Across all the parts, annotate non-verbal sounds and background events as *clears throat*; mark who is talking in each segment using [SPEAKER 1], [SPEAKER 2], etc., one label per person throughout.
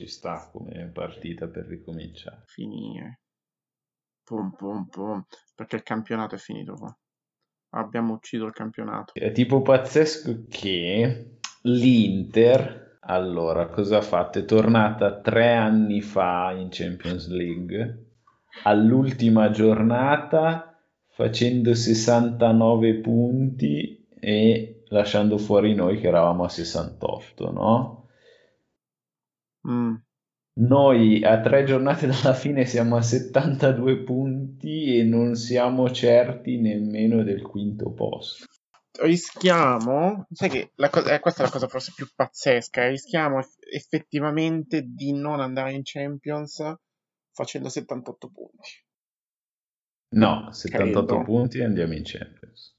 [SPEAKER 1] ci sta come partita per ricominciare.
[SPEAKER 2] Finire. Pum pum pum. Perché il campionato è finito qua. Abbiamo ucciso il campionato.
[SPEAKER 1] È tipo pazzesco che l'Inter, allora, cosa ha fatto? È tornata tre anni fa in Champions League, all'ultima giornata facendo 69 punti e lasciando fuori noi che eravamo a 68, no?
[SPEAKER 2] Mm.
[SPEAKER 1] Noi a tre giornate *laughs* dalla fine siamo a 72 punti e non siamo certi nemmeno del quinto posto.
[SPEAKER 2] Rischiamo, sai che la cosa, eh, questa è la cosa forse più pazzesca, rischiamo effettivamente di non andare in Champions facendo 78 punti.
[SPEAKER 1] No, 78 Credo. punti e andiamo in Champions.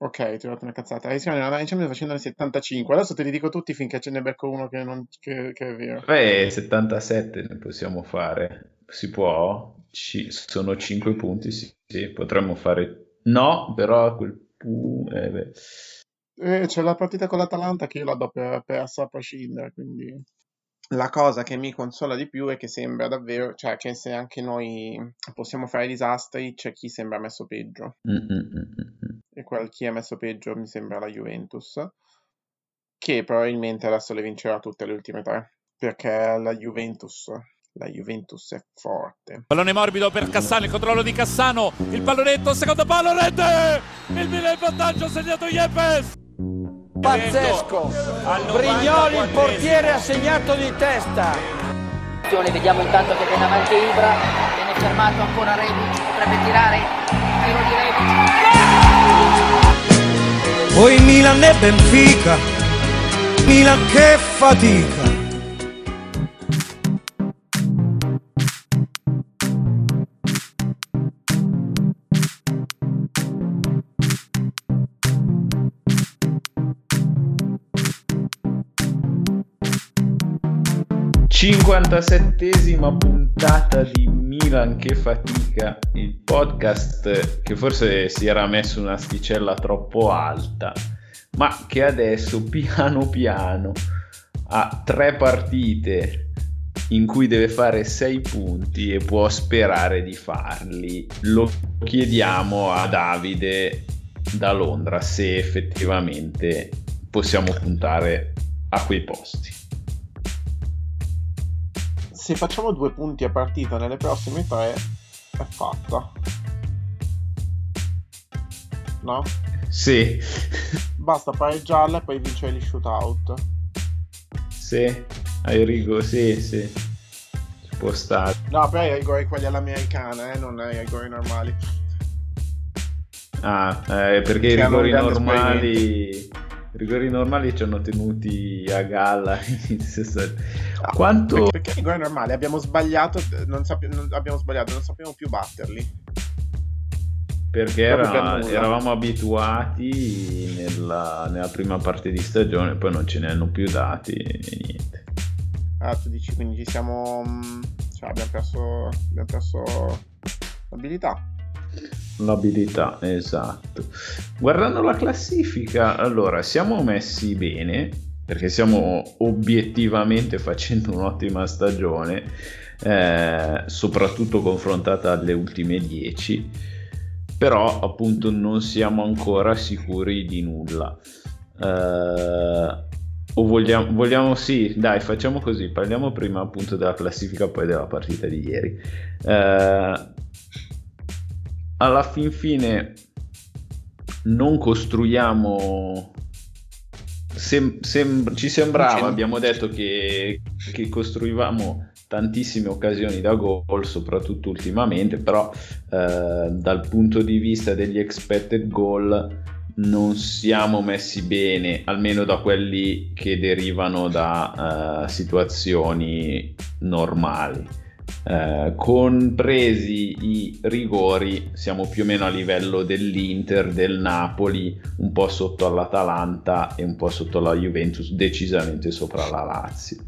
[SPEAKER 2] Ok, ti ho dato una cazzata. Di andare in Champions facendo le 75. Adesso te li dico tutti finché ce ne becco uno che, non, che, che è vero.
[SPEAKER 1] Beh, 77 ne possiamo fare. Si può? Ci, sono 5 punti, sì, sì, potremmo fare... No, però a quel punto... Eh,
[SPEAKER 2] eh, c'è la partita con l'Atalanta che io la do per, persa a prescindere, quindi la cosa che mi consola di più è che sembra davvero, cioè che se anche noi possiamo fare disastri, c'è chi sembra messo peggio.
[SPEAKER 1] Mm-mm-mm.
[SPEAKER 2] E quel chi è messo peggio mi sembra la Juventus, che probabilmente adesso le vincerà tutte le ultime tre, perché la Juventus, la Juventus è forte.
[SPEAKER 3] Pallone morbido per Cassano, il controllo di Cassano, il pallonetto, secondo palo, rete! Il Milan in vantaggio, ha segnato Yepes!
[SPEAKER 4] Pazzesco! Brignoli, il portiere, ha segnato di testa.
[SPEAKER 5] Vediamo intanto che viene avanti Ibra, viene fermato ancora Rebic, potrebbe tirare, tiro di
[SPEAKER 4] Rebic. Poi Milan e Benfica, Milan che fatica.
[SPEAKER 1] 57esima puntata di Milan che fatica, il podcast che forse si era messo un'asticella troppo alta, ma che adesso piano piano ha tre partite in cui deve fare sei punti e può sperare di farli. Lo chiediamo a Davide da Londra se effettivamente possiamo puntare a quei posti
[SPEAKER 2] se facciamo due punti a partita nelle prossime tre, è fatta. No?
[SPEAKER 1] Sì.
[SPEAKER 2] Basta pareggiarla e poi vincere gli shootout.
[SPEAKER 1] Sì, ai rigori, sì, sì. Ci può stare.
[SPEAKER 2] No, però ai rigori quelli all'americana, eh, non ai rigori normali.
[SPEAKER 1] Ah, eh, perché i rigori normali rigori normali ci hanno tenuti a galla. *laughs*
[SPEAKER 2] Quanto... Perché, perché rigori normali abbiamo sbagliato, non, sapi- non abbiamo sbagliato, non sappiamo più batterli.
[SPEAKER 1] Perché era, eravamo abituati nella, nella, prima parte di stagione, poi non ce ne hanno più dati e niente.
[SPEAKER 2] Ah, tu dici quindi ci siamo. Mm, cioè abbiamo perso, abbiamo perso l'abilità.
[SPEAKER 1] L'abilità, esatto. Guardando la classifica, allora siamo messi bene perché stiamo obiettivamente facendo un'ottima stagione, eh, soprattutto confrontata alle ultime 10, però appunto non siamo ancora sicuri di nulla. Eh, o vogliamo, vogliamo, sì, dai, facciamo così, parliamo prima appunto della classifica, poi della partita di ieri. Eh, alla fin fine non costruiamo sem- sem- ci sembrava abbiamo detto che, che, costruivamo tantissime occasioni da gol soprattutto ultimamente però eh, dal punto di vista degli expected goal non siamo messi bene almeno da quelli che derivano da uh, situazioni normali eh, compresi i rigori, siamo più o meno a livello dell'Inter, del Napoli, un po' sotto all'Atalanta e un po' sotto la Juventus, decisamente sopra la Lazio.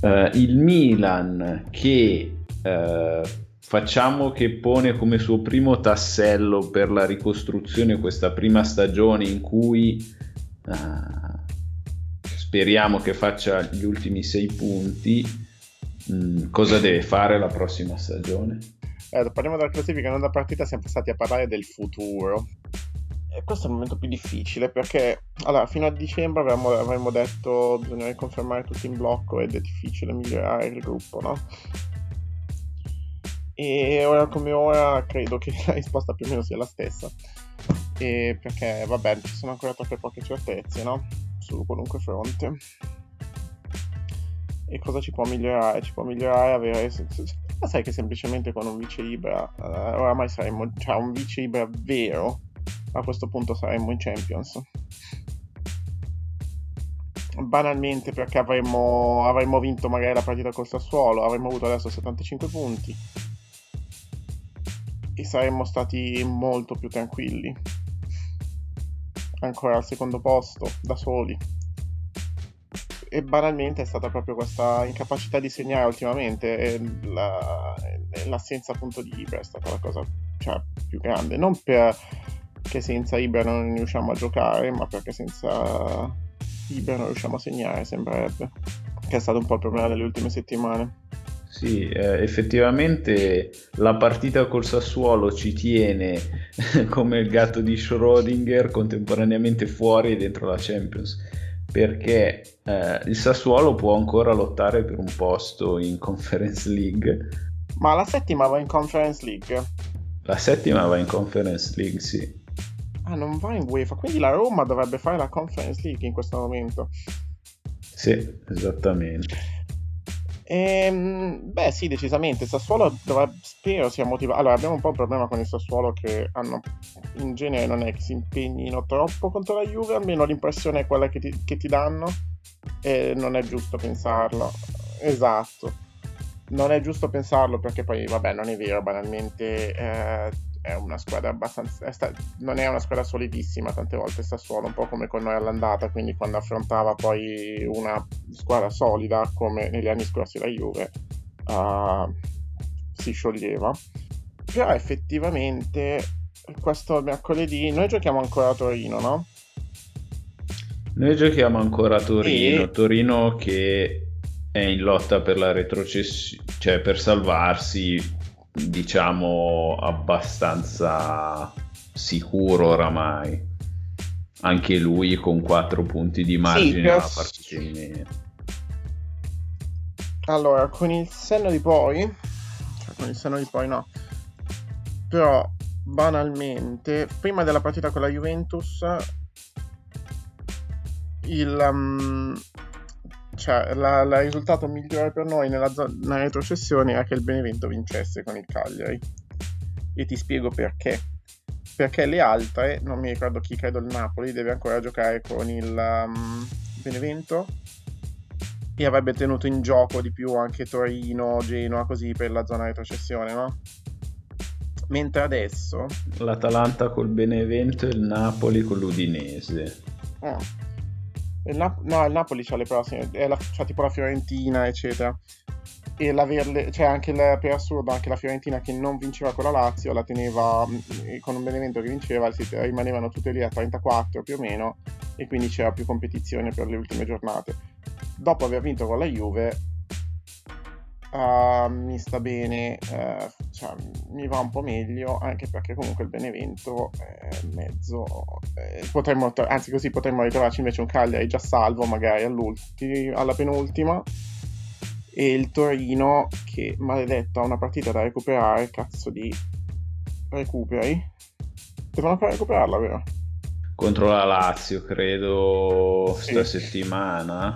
[SPEAKER 1] Eh, il Milan che eh, facciamo che pone come suo primo tassello per la ricostruzione questa prima stagione in cui uh, speriamo che faccia gli ultimi sei punti. Mm, cosa deve fare la prossima stagione?
[SPEAKER 2] Eh, parliamo della classifica, non da partita, siamo passati a parlare del futuro. E questo è il momento più difficile perché allora, fino a dicembre avremmo, avremmo detto bisogna riconfermare tutti in blocco ed è difficile migliorare il gruppo, no? E ora come ora credo che la risposta più o meno sia la stessa. E perché, vabbè, ci sono ancora troppe poche certezze, no? Su qualunque fronte. E cosa ci può migliorare? Ci può migliorare avere... Sai che semplicemente con un vice Ibra, uh, oramai saremmo... Cioè, un vice Ibra vero a questo punto saremmo in Champions. Banalmente perché avremmo, avremmo vinto magari la partita col Sassuolo, avremmo avuto adesso 75 punti e saremmo stati molto più tranquilli. Ancora al secondo posto, da soli. E banalmente è stata proprio questa incapacità di segnare ultimamente, la, l'assenza appunto di Ibra è stata la cosa cioè, più grande. Non per che senza Ibra non riusciamo a giocare, ma perché senza Ibra non riusciamo a segnare, sembrerebbe. Che è stato un po' il problema delle ultime settimane.
[SPEAKER 1] Sì, eh, effettivamente la partita col Sassuolo ci tiene *laughs* come il gatto di Schrödinger contemporaneamente fuori e dentro la Champions perché eh, il Sassuolo può ancora lottare per un posto in Conference League.
[SPEAKER 2] Ma la settima va in Conference League?
[SPEAKER 1] La settima va in Conference League, sì.
[SPEAKER 2] Ah, non va in UEFA, quindi la Roma dovrebbe fare la Conference League in questo momento.
[SPEAKER 1] Sì, esattamente.
[SPEAKER 2] Ehm, beh, sì, decisamente. Il Sassuolo dovrebbe, spero sia motivato. Allora, abbiamo un po' un problema con il Sassuolo che hanno, in genere non è che si impegnino troppo contro la Juve, almeno l'impressione è quella che ti, che ti danno e non è giusto pensarlo. Esatto. Non è giusto pensarlo perché poi, vabbè, non è vero, banalmente eh, è una squadra abbastanza. È sta, non è una squadra solidissima, tante volte sta solo, un po' come con noi all'andata, quindi quando affrontava poi una squadra solida come negli anni scorsi la Juve, uh, si scioglieva. Però effettivamente questo mercoledì noi giochiamo ancora a Torino, no?
[SPEAKER 1] Noi giochiamo ancora a Torino, e... Torino che è in lotta per la retrocessione, cioè per salvarsi diciamo abbastanza sicuro oramai. Anche lui con 4 punti di margine sì, alla partita in
[SPEAKER 2] allora con il senno di poi cioè con il senno di poi no. Però banalmente prima della partita con la Juventus il um, cioè, il risultato migliore per noi nella, nella retrocessione era che il Benevento vincesse con il Cagliari. E ti spiego perché. Perché le altre, non mi ricordo chi, credo il Napoli, deve ancora giocare con il um, Benevento e avrebbe tenuto in gioco di più anche Torino, Genoa, così per la zona retrocessione, no? Mentre adesso...
[SPEAKER 1] L'Atalanta col Benevento e il Napoli con l'Udinese.
[SPEAKER 2] Oh il Nap- no, il Napoli c'ha le prossime, la, c'ha tipo la Fiorentina, eccetera. E l'averle, cioè anche la, per assurdo, anche la Fiorentina che non vinceva con la Lazio, la teneva mm, con un Benevento che vinceva, si, rimanevano tutte lì a 34 più o meno, e quindi c'era più competizione per le ultime giornate. Dopo aver vinto con la Juve, uh, mi sta bene, uh, cioè, mi va un po' meglio, anche perché comunque il Benevento è mezzo... Eh, potremmo, anzi così potremmo ritrovarci invece un Cagliari già salvo, magari alla penultima, e il Torino che, maledetto, ha una partita da recuperare, cazzo di... recuperi? Devono ancora recuperarla, vero?
[SPEAKER 1] Contro la Lazio, credo, sì. sta settimana.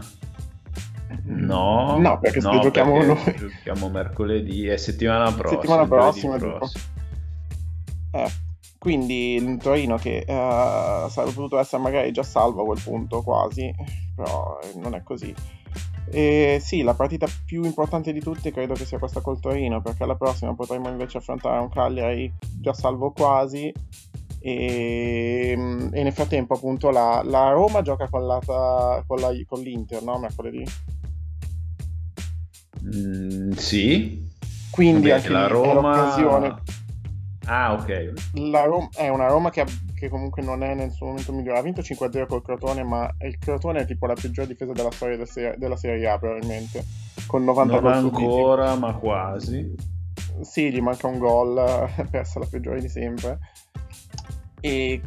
[SPEAKER 1] No,
[SPEAKER 2] no perché no, giochiamo
[SPEAKER 1] perché noi. Giochiamo mercoledì e settimana prossima.
[SPEAKER 2] Settimana prossima, prossima. Eh, quindi il Torino che uh, sarebbe potuto essere magari già salvo a quel punto quasi, però non è così. E sì, la partita più importante di tutte credo che sia questa col Torino, perché alla prossima potremo invece affrontare un Cagliari già salvo quasi. E, e nel frattempo, appunto, la, la Roma gioca con, la, con, la, con l'Inter, no? Mercoledì.
[SPEAKER 1] Mm, sì.
[SPEAKER 2] Quindi Vabbè, anche
[SPEAKER 1] la Roma... Ah, ok.
[SPEAKER 2] La Roma è una Roma che, che comunque non è nel suo momento migliore. Ha vinto 5-0 col Crotone, ma il Crotone è tipo la peggior difesa della storia del serie, della Serie A, probabilmente. Con 90
[SPEAKER 1] non ancora, ma quasi.
[SPEAKER 2] Sì, gli manca un gol, *laughs* è persa la peggiore di sempre. E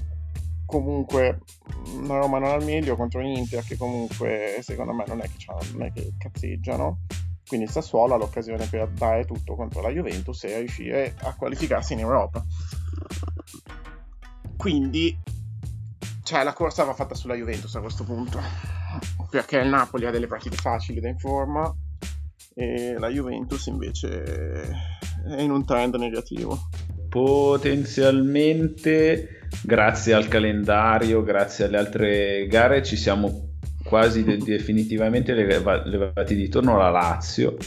[SPEAKER 2] comunque la Roma non al meglio contro l'Inter, che comunque secondo me non è che, non è che cazzeggiano. Quindi il Sassuolo ha l'occasione per dare tutto contro la Juventus e riuscire a qualificarsi in Europa. Quindi, cioè, la corsa va fatta sulla Juventus a questo punto. Perché il Napoli ha delle partite facili da informa e la Juventus invece è in un trend negativo.
[SPEAKER 1] Potenzialmente, grazie al calendario, grazie alle altre gare, ci siamo quasi de- definitivamente levati di torno la Lazio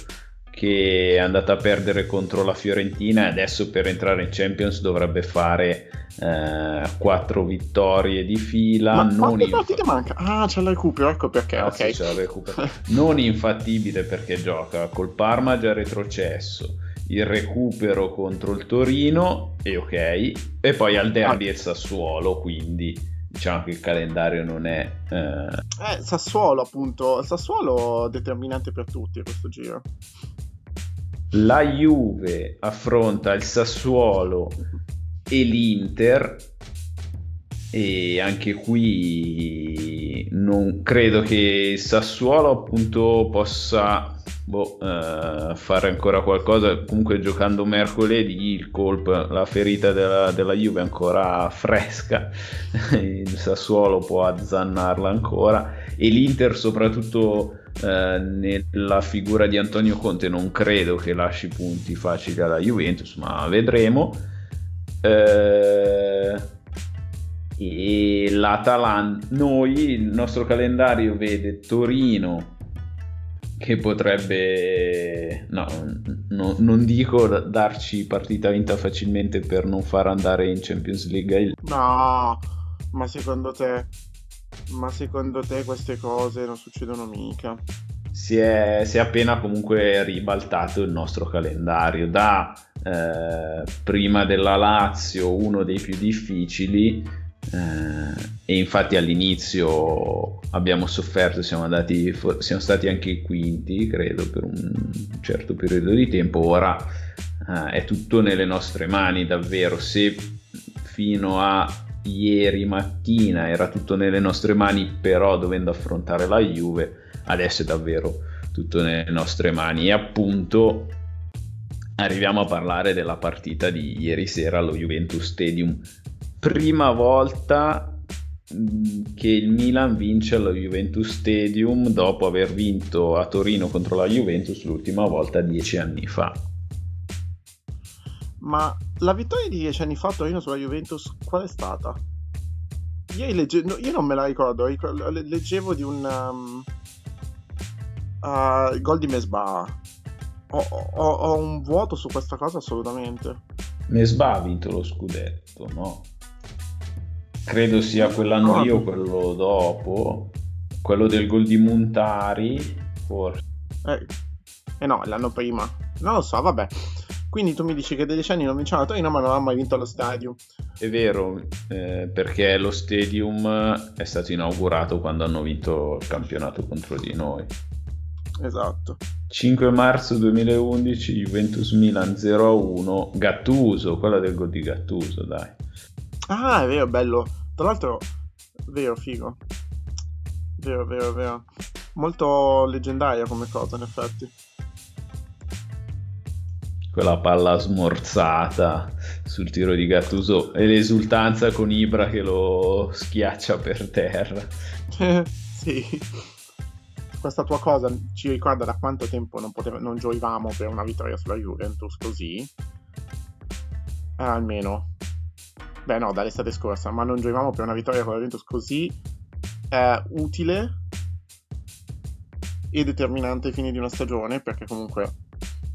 [SPEAKER 1] che è andata a perdere contro la Fiorentina e adesso per entrare in Champions dovrebbe fare eh, quattro vittorie di fila.
[SPEAKER 2] Ma non in... partite manca? Ah, c'è il recupero, ecco perché. Ah, ok.
[SPEAKER 1] Sì, *laughs* non infattibile perché gioca col Parma già retrocesso. Il recupero contro il Torino e ok, e poi al derby ah. e Sassuolo, quindi diciamo che il calendario non è...
[SPEAKER 2] Eh... eh, Sassuolo appunto, Sassuolo determinante per tutti questo giro.
[SPEAKER 1] La Juve affronta il Sassuolo e l'Inter e anche qui non credo che Sassuolo appunto possa boh, uh, fare ancora qualcosa. Comunque giocando mercoledì il colpo la ferita della, della Juve è ancora fresca. *laughs* Il Sassuolo può azzannarla ancora. E l'Inter soprattutto uh, nella figura di Antonio Conte non credo che lasci punti facili alla Juventus ma vedremo. Uh, e l'Atalanta noi il nostro calendario vede Torino che potrebbe, no, no, non dico darci partita vinta facilmente per non far andare in Champions League.
[SPEAKER 2] No, ma secondo te, ma secondo te queste cose non succedono mica?
[SPEAKER 1] Si è, si è appena comunque ribaltato il nostro calendario da eh, prima della Lazio uno dei più difficili eh, e infatti all'inizio abbiamo sofferto, siamo, andati, siamo stati anche quinti, credo, per un certo periodo di tempo. Ora eh, è tutto nelle nostre mani, davvero. Se fino a ieri mattina era tutto nelle nostre mani, però dovendo affrontare la Juve, adesso è davvero tutto nelle nostre mani. E appunto arriviamo a parlare della partita di ieri sera allo Juventus Stadium prima volta che il Milan vince allo Juventus Stadium dopo aver vinto a Torino contro la Juventus l'ultima volta dieci anni fa.
[SPEAKER 2] Ma la vittoria di dieci anni fa a Torino sulla Juventus qual è stata? Io, legge... no, io non me la ricordo, leggevo di un um, uh, gol di Mesba. Ho, ho, ho, un vuoto su questa cosa assolutamente.
[SPEAKER 1] Mesba ha vinto lo scudetto, no? Credo sia quell'anno lì o quello dopo, quello del gol di Montari, forse.
[SPEAKER 2] Eh, eh no, l'anno prima. Non lo so, vabbè. Quindi tu mi dici che dei decenni non vinciamo a Torino, ma non ha mai vinto lo stadium.
[SPEAKER 1] È vero, eh, perché lo stadium è stato inaugurato quando hanno vinto il campionato contro di noi.
[SPEAKER 2] Esatto.
[SPEAKER 1] 5 marzo 2011, Juventus Milan 0-1, Gattuso, quella del gol di Gattuso, dai.
[SPEAKER 2] Ah, è vero, bello. Tra l'altro, vero, figo. Vero, vero, vero. Molto leggendaria come cosa, in effetti.
[SPEAKER 1] Quella palla smorzata sul tiro di Gattuso e l'esultanza con Ibra che lo schiaccia per terra. *laughs*
[SPEAKER 2] sì. Questa tua cosa ci ricorda da quanto tempo non, poteva, non gioivamo per una vittoria sulla Juventus così. Eh, almeno beh no, dall'estate scorsa, ma non giocavamo per una vittoria con la Juventus così eh, utile e determinante ai fini di una stagione, perché comunque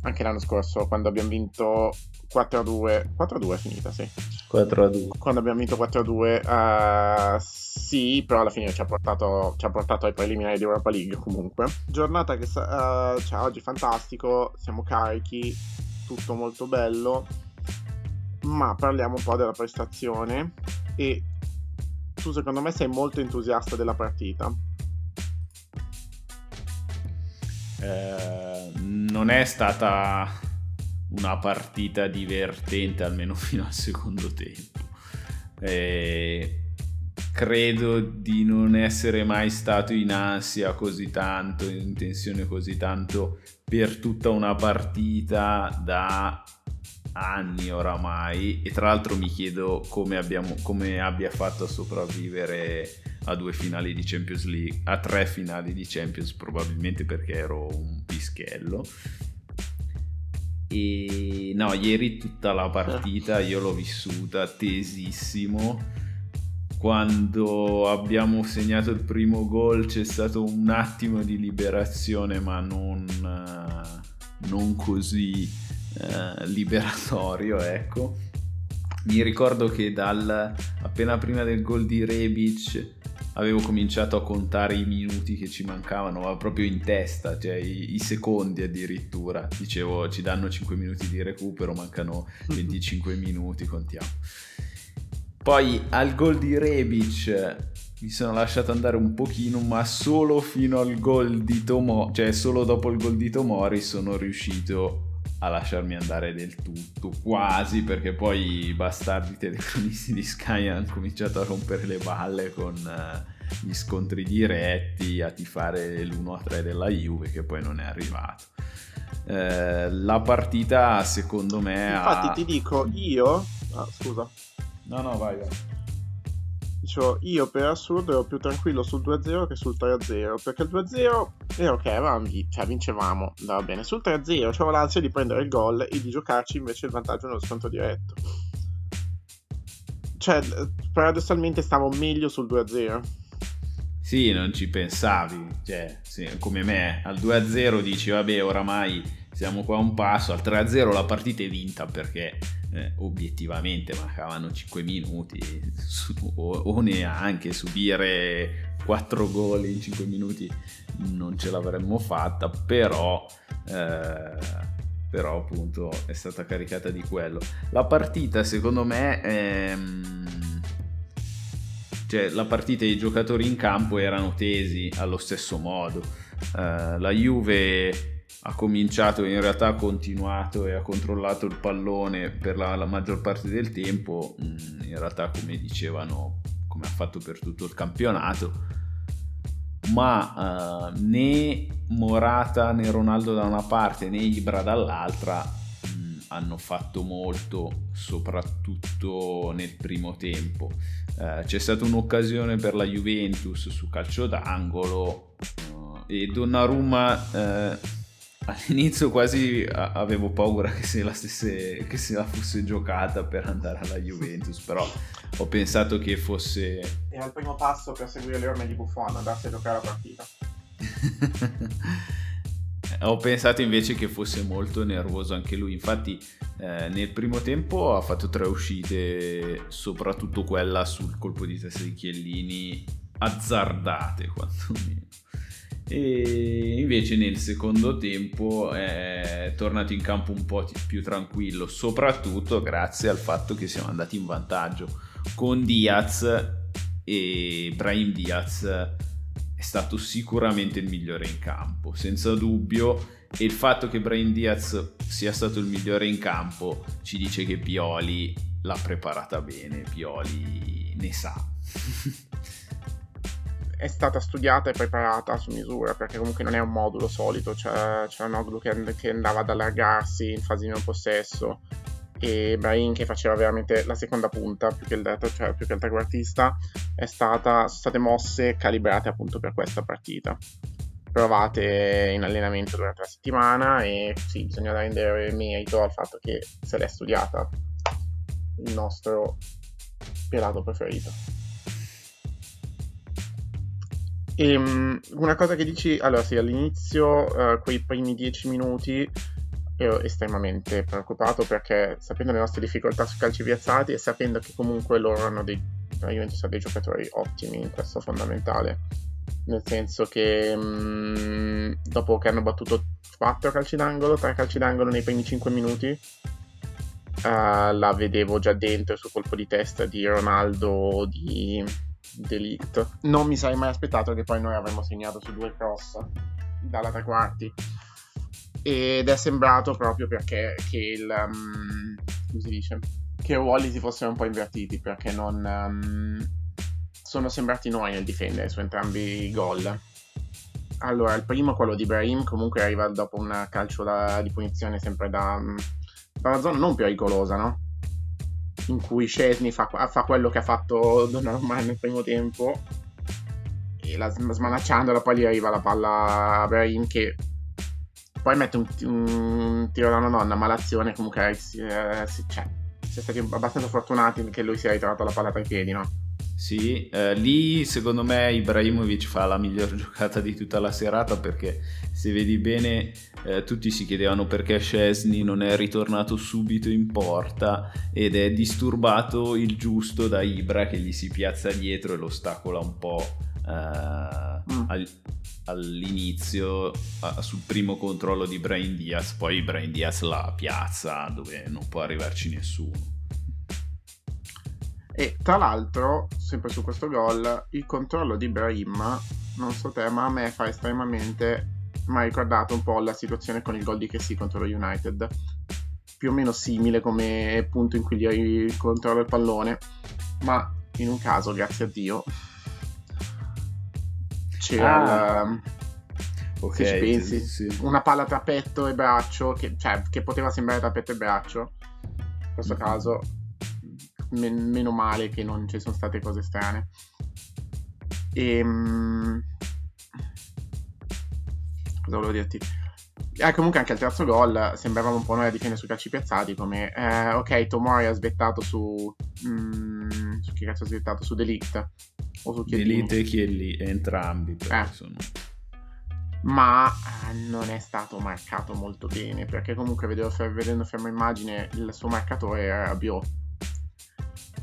[SPEAKER 2] anche l'anno scorso quando abbiamo vinto 4-2, 4-2 è finita, sì.
[SPEAKER 1] 4-2.
[SPEAKER 2] Quando abbiamo vinto 4-2, uh, sì, però alla fine ci ha, portato, ci ha portato ai preliminari di Europa League comunque. Giornata che uh, cioè, oggi fantastico, siamo carichi, tutto molto bello ma parliamo un po' della prestazione e tu secondo me sei molto entusiasta della partita.
[SPEAKER 1] Eh, non è stata una partita divertente almeno *laughs* fino al secondo tempo. Eh, credo di non essere mai stato in ansia così tanto, in tensione così tanto per tutta una partita da anni oramai e tra l'altro mi chiedo come, abbiamo, come abbia fatto a sopravvivere a due finali di Champions League, a tre finali di Champions probabilmente perché ero un pischello. E no, ieri tutta la partita *laughs* io l'ho vissuta tesissimo. Quando abbiamo segnato il primo gol c'è stato un attimo di liberazione, ma non, non così eh, liberatorio, *laughs* ecco. Mi ricordo che dal, appena prima del gol di Rebic avevo cominciato a contare i minuti che ci mancavano, ma proprio in testa, cioè i, i, secondi addirittura. Dicevo, ci danno 5 minuti di recupero, mancano *laughs* 25 minuti, contiamo. Poi al gol di Rebic mi sono lasciato andare un pochino, ma solo fino al gol di Tomori, cioè solo dopo il gol di Tomori sono riuscito a lasciarmi andare del tutto, quasi, perché poi i bastardi telecronisti di Sky hanno cominciato a rompere le balle con uh, gli scontri diretti, a tifare l'1-3 della Juve, che poi non è arrivato. Uh, la partita, secondo me...
[SPEAKER 2] Infatti
[SPEAKER 1] ha...
[SPEAKER 2] ti dico, io... Ah, scusa.
[SPEAKER 1] No, no, vai, vai.
[SPEAKER 2] Dicevo, io per assurdo ero più tranquillo sul 2-0 che sul 3-0, perché il 2-0 era ok, avevamo, cioè vincevamo, andava bene. Sul 3-0 avevo l'ansia di prendere il gol e di giocarci invece il vantaggio nello scontro diretto. Cioè, paradossalmente stavo meglio sul 2-0.
[SPEAKER 1] Sì, non ci pensavi, cioè, sì, come me, al 2-0 dici, vabbè, oramai siamo qua a un passo, al 3-0 la partita è vinta perché eh, obiettivamente mancavano 5 minuti su, o, o, neanche subire 4 gol in 5 minuti non ce l'avremmo fatta però eh, però appunto è stata caricata di quello. La partita secondo me ehm, cioè la partita e i giocatori in campo erano tesi allo stesso modo. Eh, la Juve ha cominciato, in realtà ha continuato e ha controllato il pallone per la, la maggior parte del tempo, mm, in realtà come dicevano, come ha fatto per tutto il campionato, ma uh, né Morata né Ronaldo da una parte né Ibra dall'altra mm, hanno fatto molto, soprattutto nel primo tempo. Uh, c'è stata un'occasione per la Juventus su calcio d'angolo uh, e Donnarumma all'inizio quasi avevo paura che se, la stesse, che se la fosse giocata per andare alla Juventus, però ho pensato che fosse...
[SPEAKER 2] Era il primo passo per seguire le orme di Buffon, andarsi a giocare la partita. *laughs*
[SPEAKER 1] ho pensato invece che fosse molto nervoso anche lui, infatti eh, nel primo tempo ha fatto tre uscite, soprattutto quella sul colpo di testa di Chiellini, azzardate quantomeno e invece nel secondo tempo è tornato in campo un po' più tranquillo, soprattutto grazie al fatto che siamo andati in vantaggio con Diaz e Brahim Diaz è stato sicuramente il migliore in campo, senza dubbio, e il fatto che Brahim Diaz sia stato il migliore in campo ci dice che Pioli l'ha preparata bene, Pioli ne sa. *laughs*
[SPEAKER 2] è stata studiata e preparata su misura perché comunque non è un modulo solito, cioè, c'era Noglu che, che, andava ad allargarsi in fase di non possesso e Brahim che faceva veramente la seconda punta più che il, detto, cioè più che il trequartista è stata, sono state mosse calibrate appunto per questa partita provate in allenamento durante la settimana e sì, bisogna rendere merito al fatto che se l'è studiata il nostro pelato preferito. E um, una cosa che dici, allora sì, all'inizio, uh, quei primi dieci minuti, ero estremamente preoccupato perché sapendo le nostre difficoltà su calci piazzati e sapendo che comunque loro hanno dei, sono dei giocatori ottimi in questo fondamentale. Nel senso che um, dopo che hanno battuto 4 calci d'angolo, 3 calci d'angolo nei primi 5 minuti, uh, la vedevo già dentro sul colpo di testa di Ronaldo, di Delict. Non mi sarei mai aspettato che poi noi avremmo segnato su due cross dalla tre quarti. Ed è sembrato proprio perché che il. Um, come si dice? Che ruoli si fossero un po' invertiti perché non. Um, sono sembrati noi nel difendere su entrambi i gol. Allora, il primo, quello di Brahim, comunque arriva dopo un calcio da, di punizione sempre da, da zona non pericolosa, no? In cui Scesni fa, fa, quello che ha fatto Donnarumma nel primo tempo e la, smanacciandola poi gli arriva la palla a Brahim che poi mette un, un tiro da una nonna, ma l'azione comunque si, eh, si, cioè, si è stati abbastanza fortunati che lui si è ritrovato la palla tra i piedi, no?
[SPEAKER 1] Sì, eh, lì secondo me Ibrahimovic fa la miglior *laughs* giocata di tutta la serata perché se vedi bene eh, tutti si chiedevano perché Scesni non è ritornato subito in porta ed è disturbato il giusto da Ibra che gli si piazza dietro e lo ostacola un po' eh, mm. al, all'inizio a, sul primo controllo di Brain Diaz, poi Brain Diaz la piazza dove non può arrivarci nessuno.
[SPEAKER 2] E tra l'altro, sempre su questo gol, il controllo di Brahim, non so te, ma a me fa estremamente. Mi ha ricordato un po' la situazione con il gol di Kessi contro lo United. Più o meno simile come punto in cui gli controlla il pallone, ma in un caso, grazie a Dio, c'era. Ah. La, okay, se ci pensi, sì, sì. una palla tra petto e braccio, che, cioè, che poteva sembrare tra petto e braccio. In questo mm-hmm. caso men- meno male che non ci sono state cose strane. E, um, cosa volevo dirti? Eh, comunque anche al terzo gol sembravamo un po' noi a difendere sui calci piazzati come eh, ok Tomori ha svettato su mm, su chi cazzo ha svettato? Su Delict.
[SPEAKER 1] O su Chiellini Delict e Chiellini entrambi eh. sono...
[SPEAKER 2] ma eh, non è stato marcato molto bene perché comunque vedevo, vedendo fermo immagine il suo marcatore era Bio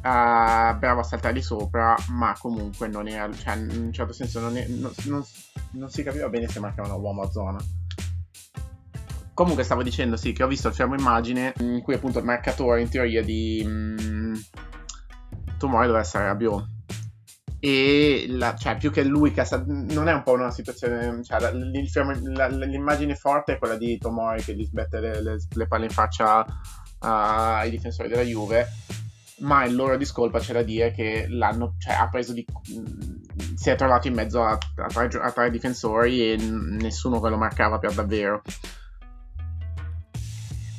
[SPEAKER 2] uh, bravo a saltare di sopra, ma comunque non era, cioè, in un certo senso non, è, non, non, non si capiva bene se mancava uomo a zona. Comunque stavo dicendo sì che ho visto il fermo immagine in cui appunto il marcatore in teoria di mm, Tomori doveva essere Rabiot e la, cioè, più che lui che non è un po' una situazione cioè, la, la, l'immagine forte è quella di Tomori che gli sbette le, le, le palle in faccia ai difensori della Juve ma il loro discolpa c'è da dire che l'hanno, cioè, ha preso di, si è trovato in mezzo a, a, tre, a tre difensori e nessuno ve lo marcava per davvero.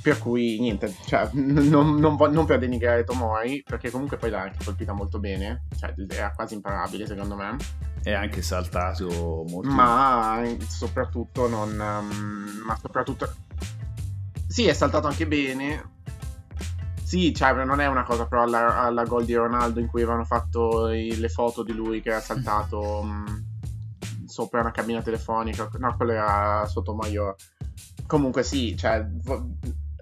[SPEAKER 2] Per cui niente, cioè, non, non, non, per denigrare Tomori, perché comunque poi l'ha anche colpita molto bene, cioè era quasi imparabile secondo me.
[SPEAKER 1] È anche saltato molto.
[SPEAKER 2] Ma soprattutto non... Um, ma soprattutto... Sì, è saltato anche bene, sì, cioè, non è una cosa però alla, alla gol di Ronaldo in cui avevano fatto i, le foto di lui che era saltato mh, mm, sopra una cabina telefonica. No, quello era sotto Maior. Comunque sì, cioè,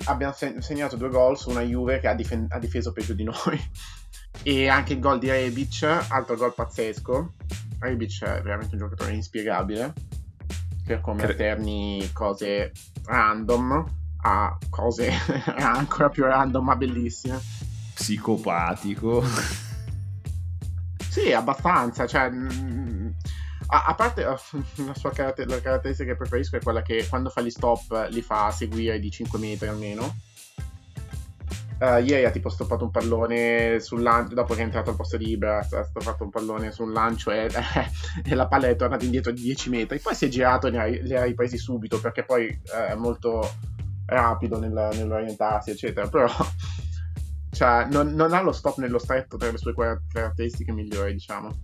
[SPEAKER 2] abbiamo segnato due gol su una Juve che ha, difen- ha difeso peggio di noi. *laughs* e anche il gol di Rebic, altro gol pazzesco. Rebic è veramente un giocatore inspiegabile per come alterni cose random a cose *laughs* ancora più random ma bellissime.
[SPEAKER 1] Psicopatico.
[SPEAKER 2] sì, abbastanza, cioè... Mm, a, a, parte *laughs* la sua caratter- la caratteristica che preferisco è quella che quando fa gli stop li fa seguire di 5 metri almeno. Uh, ieri ha tipo stoppato un pallone sul lancio dopo che è entrato al posto di Ibra ha stoppato un pallone su un lancio e, *laughs* e, la palla è tornata indietro di 10 metri poi si è girato e li ha, li ha ripresi subito perché poi uh, è molto rapido nel, nell'orientarsi, eccetera, però *laughs* cioè, non, non, ha lo stop nello stretto tra le sue caratteristiche migliori, diciamo.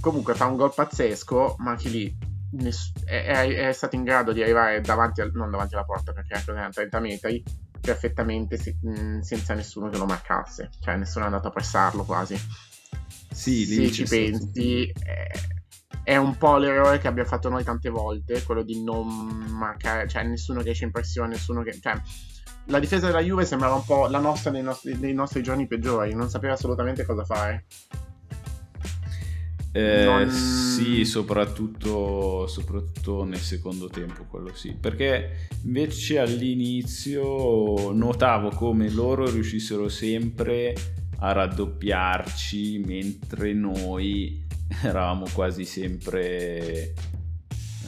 [SPEAKER 2] Comunque fa un gol pazzesco, ma anche lì ness- è, è, stato in grado di arrivare davanti, al, non davanti alla porta perché erano 30 metri, perfettamente se, senza nessuno che lo marcasse, cioè nessuno è andato a pressarlo quasi.
[SPEAKER 1] Sì,
[SPEAKER 2] se ci pensi, è, è un po' l'errore che abbiamo fatto noi tante volte, quello di non marcare, cioè nessuno che esce in pressione, nessuno che... Cioè, la difesa della Juve sembrava un po' la nostra nei nostri, nei nostri giorni peggiori, non sapeva assolutamente cosa fare.
[SPEAKER 1] Eh, non... Sì, soprattutto, soprattutto, nel secondo tempo, quello sì. Perché invece all'inizio notavo come loro riuscissero sempre a raddoppiarci mentre noi *laughs* eravamo quasi sempre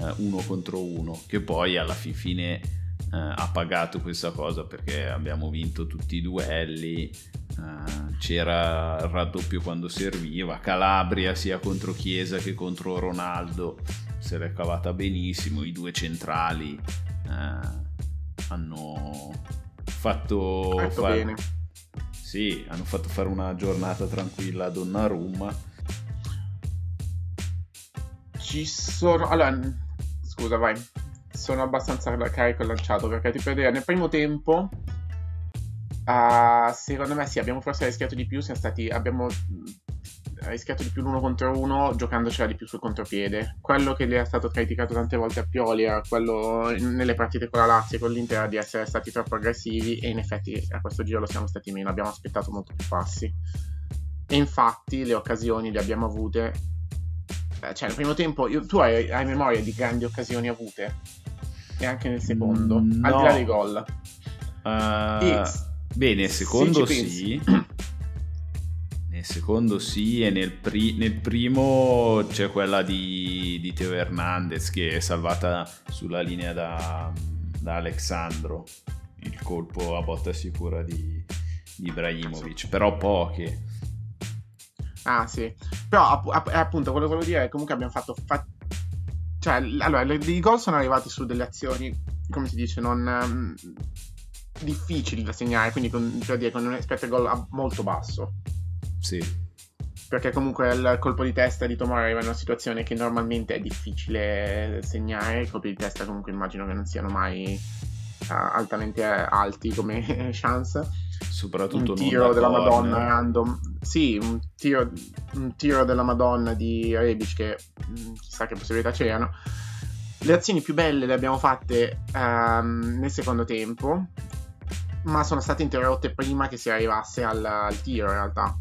[SPEAKER 1] eh, uno contro uno, che poi alla fin fine eh, ha pagato questa cosa perché abbiamo vinto tutti i duelli, eh, c'era il raddoppio quando serviva, Calabria sia contro Chiesa che contro Ronaldo se l'è cavata benissimo, i due centrali eh, hanno fatto...
[SPEAKER 2] Fare... bene.
[SPEAKER 1] Sì, hanno fatto fare una giornata tranquilla a Donnarumma.
[SPEAKER 2] Ci sono... Allora, scusa, vai. Sono abbastanza carico e lanciato perché ti per dire, nel primo tempo uh, secondo me sì, abbiamo forse rischiato di più, stati, abbiamo rischiato di più l'uno contro uno giocandocela di più sul contropiede. Quello che gli è stato criticato tante volte a Pioli era quello nelle partite con la Lazio e con l'Inter di essere stati troppo aggressivi e in effetti a questo giro lo siamo stati meno, abbiamo aspettato molto più passi. E infatti le occasioni le abbiamo avute cioè nel primo tempo io, tu hai, hai, memoria di grandi occasioni avute? E anche nel secondo
[SPEAKER 1] no.
[SPEAKER 2] al di là dei gol.
[SPEAKER 1] Uh, bene secondo sì. Nel secondo sì e nel, pri- nel primo c'è quella di, di, Teo Hernandez che è salvata sulla linea da, da Alexandro il colpo a botta sicura di, di Ibrahimovic. Però poche
[SPEAKER 2] Ah, sì. Però app- app- appunto quello che volevo dire è che comunque abbiamo fatto. Fa- cioè, allora, le- i gol sono arrivati su delle azioni, come si dice, non. Um, difficili da segnare, quindi con, per dire con un expected goal molto basso.
[SPEAKER 1] Sì.
[SPEAKER 2] Perché comunque il colpo di testa di Tomori arriva in una situazione che normalmente è difficile segnare. I colpi di testa comunque immagino che non siano mai altamente alti come *laughs* chance.
[SPEAKER 1] Soprattutto
[SPEAKER 2] un tiro della Madonna random. Sì un tiro, un tiro della Madonna di Rebic che mm, chissà che possibilità c'erano. Le azioni più belle le abbiamo fatte um, nel secondo tempo ma sono state interrotte prima che si arrivasse al, al tiro in realtà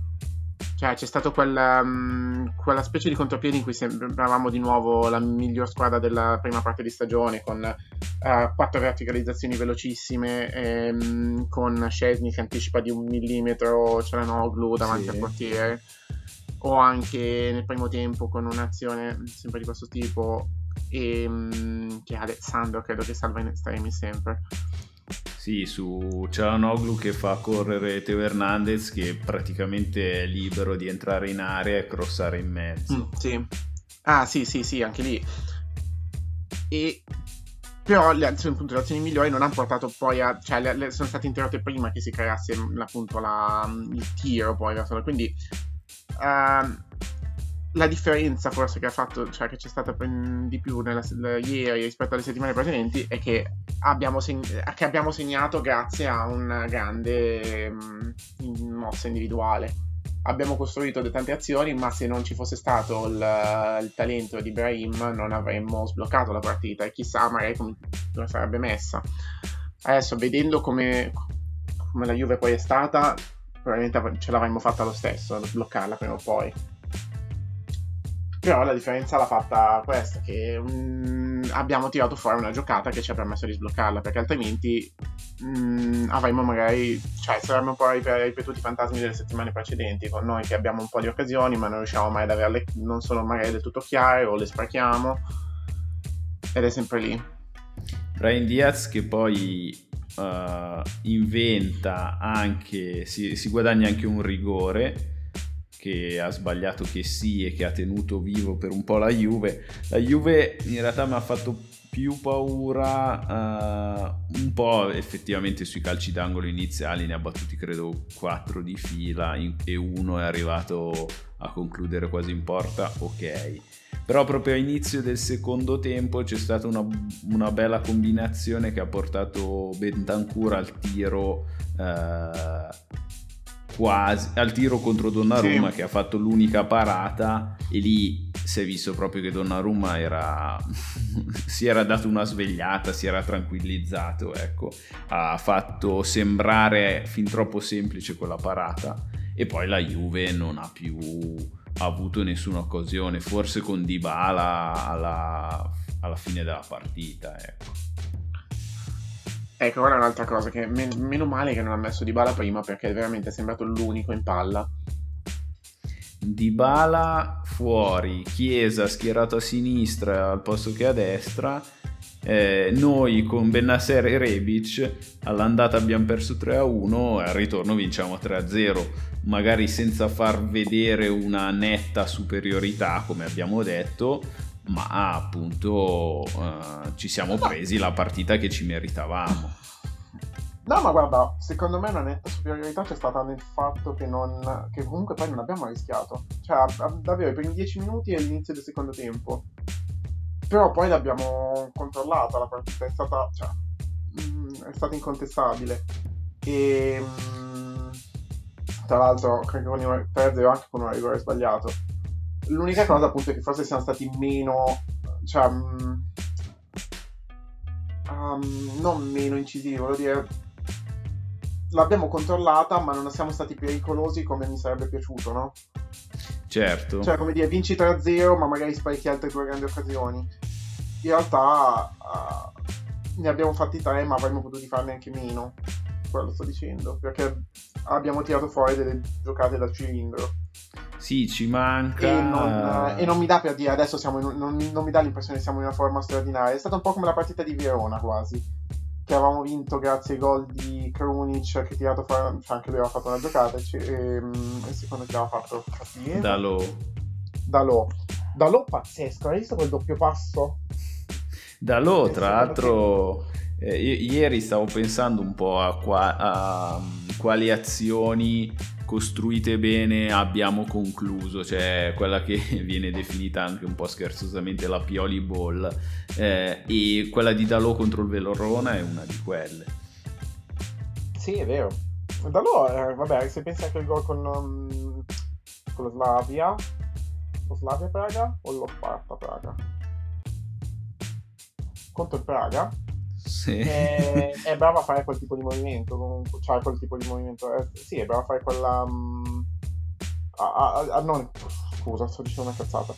[SPEAKER 2] cioè c'è stato quel, um, quella specie di contropiede in cui sembravamo di nuovo la miglior squadra della prima parte di stagione con uh, quattro verticalizzazioni velocissime ehm, con Scesni che anticipa di un millimetro Celanoglu davanti sì. al portiere o anche nel primo tempo con un'azione sempre di questo tipo e, um, che Alessandro credo che salva in estremi sempre
[SPEAKER 1] sì, su Cialanoglu che fa correre Teo Hernandez che praticamente è libero di entrare in area e crossare in mezzo.
[SPEAKER 2] Mm, sì. Ah, sì, sì, sì, anche lì. E però le appunto, le azioni migliori non hanno portato poi a cioè le, le sono state interrotte prima che si creasse appunto la, il tiro poi quindi uh, la differenza forse che ha fatto, cioè che c'è stata di più nella, ieri rispetto alle settimane precedenti è che abbiamo, seg- che abbiamo segnato grazie a una grande mm, mossa individuale. Abbiamo costruito tante azioni, ma se non ci fosse stato il, il talento di Ibrahim non avremmo sbloccato la partita e chissà magari come, come sarebbe messa. Adesso vedendo come, come la Juve poi è stata, probabilmente ce l'avremmo fatta lo stesso, sbloccarla prima o poi però la differenza l'ha fatta questa, che um, abbiamo tirato fuori una giocata che ci ha permesso di sbloccarla, perché altrimenti um, avremmo magari, cioè saremmo un po' ripetuti i fantasmi delle settimane precedenti, con noi che abbiamo un po' di occasioni, ma non riusciamo mai ad averle, non sono magari del tutto chiare o le sprechiamo, ed è sempre lì.
[SPEAKER 1] Brian Diaz che poi uh, inventa anche, si, si guadagna anche un rigore che ha sbagliato che sì e che ha tenuto vivo per un po' la Juve. La Juve in realtà mi ha fatto più paura uh, un po' effettivamente sui calci d'angolo iniziali, ne ha battuti credo 4 di fila in, e uno è arrivato a concludere quasi in porta, ok. Però proprio a inizio del secondo tempo c'è stata una, una bella combinazione che ha portato Bentancur al tiro. Uh, quasi al tiro contro Donnarumma sì. che ha fatto l'unica parata e lì si è visto proprio che Donnarumma era *laughs* si era dato una svegliata, si era tranquillizzato, ecco, ha fatto sembrare fin troppo semplice quella parata e poi la Juve non ha più avuto nessuna occasione, forse con Dybala alla, alla fine della partita, ecco.
[SPEAKER 2] Ecco, ora è un'altra cosa che men- meno male che non ha messo Di Bala prima perché veramente è sembrato l'unico in palla.
[SPEAKER 1] Dybala fuori, Chiesa schierato a sinistra al posto che a destra. Eh, noi con Benasser e Rebic all'andata abbiamo perso 3-1 e al ritorno vinciamo 3-0 magari senza far vedere una netta superiorità come abbiamo detto ma appunto eh, ci siamo presi la partita che ci meritavamo
[SPEAKER 2] No, ma guarda, secondo me una netta superiorità c'è stata nel fatto che, non, che comunque poi non abbiamo rischiato. Cioè, davvero, i primi 10 minuti e l'inizio del secondo tempo. Però poi l'abbiamo controllata la partita, è stata, cioè, mm, è stata incontestabile. E mm, tra l'altro, credo il 3-0 anche con un rigore sbagliato. L'unica cosa appunto è che forse siamo stati meno, cioè, um, um, non meno incisivi, voglio dire, l'abbiamo controllata, ma non siamo stati pericolosi come mi sarebbe piaciuto, no?
[SPEAKER 1] Certo.
[SPEAKER 2] Cioè, come dire, vinci 3-0, ma magari sparichi altre due grandi occasioni. In realtà uh, ne abbiamo fatti tre, ma avremmo potuto farne anche meno. Quello sto dicendo, perché abbiamo tirato fuori delle giocate da cilindro.
[SPEAKER 1] Sì, ci manca.
[SPEAKER 2] E non, e non mi dà per dire adesso siamo in, non, non mi dà l'impressione che siamo in una forma straordinaria. È stata un po' come la partita di Verona quasi che avevamo vinto grazie ai gol di Krunic che ha tirato fuori, cioè anche lui aveva fatto una giocata e, e, ehm, e secondo chi aveva fatto
[SPEAKER 1] Dalò
[SPEAKER 2] Dalò Dalò pazzesco hai visto quel doppio passo?
[SPEAKER 1] Dalò tra l'altro eh, ieri stavo pensando un po' a, qua, a quali azioni costruite bene abbiamo concluso, cioè quella che *laughs* viene definita anche un po' scherzosamente la Pioli Ball eh, e quella di Dalò contro il Velorona è una di quelle.
[SPEAKER 2] Sì, è vero. Dalò, eh, vabbè, se pensi anche al gol con, um, con lo Slavia, lo Slavia Praga o lo Sparta Praga? Contro il Praga?
[SPEAKER 1] Sì.
[SPEAKER 2] È, *laughs* è, brava a fare quel tipo di movimento, comunque, cioè quel tipo di movimento, è, eh, sì, è brava a fare quella... Um, a, a, a, non, scusa, sto dicendo una cazzata.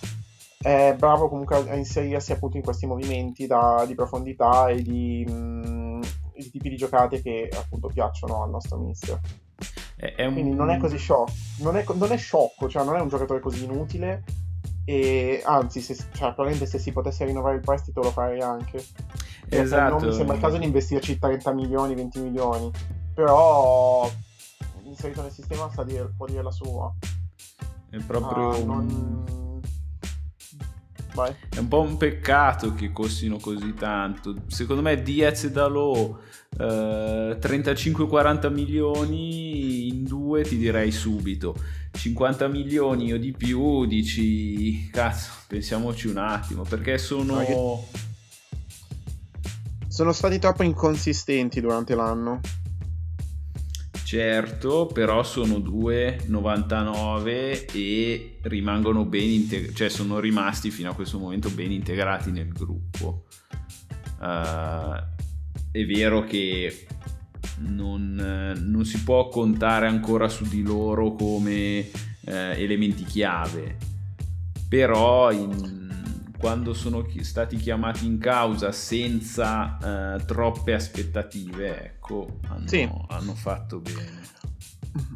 [SPEAKER 2] È bravo comunque a, inserirsi appunto in questi movimenti da, di profondità e di, um, di, tipi di giocate che appunto piacciono al nostro mister. È un... Quindi non è così sciocco, non è, non è sciocco, cioè non è un giocatore così inutile e anzi, se, cioè, probabilmente se si potesse rinnovare il prestito lo farei anche.
[SPEAKER 1] Esatto.
[SPEAKER 2] Non mi sembra il caso di investirci 30 milioni, 20 milioni, però inserito nel sistema sta dire, può dire la sua.
[SPEAKER 1] È proprio...
[SPEAKER 2] Ah, non...
[SPEAKER 1] È un po' un peccato che costino così tanto. Secondo me Diaz e Dalò eh, 35-40 milioni in due ti direi subito 50 milioni o di più dici cazzo pensiamoci un attimo perché sono
[SPEAKER 2] sono stati troppo inconsistenti durante l'anno.
[SPEAKER 1] Certo però sono 2,99 e rimangono ben integrati cioè sono rimasti fino a questo momento ben integrati nel gruppo. Uh, è vero che non, non, si può contare ancora su di loro come eh, elementi chiave, però in, quando sono stati chiamati in causa senza eh, troppe aspettative, ecco, hanno, sì. hanno, fatto bene.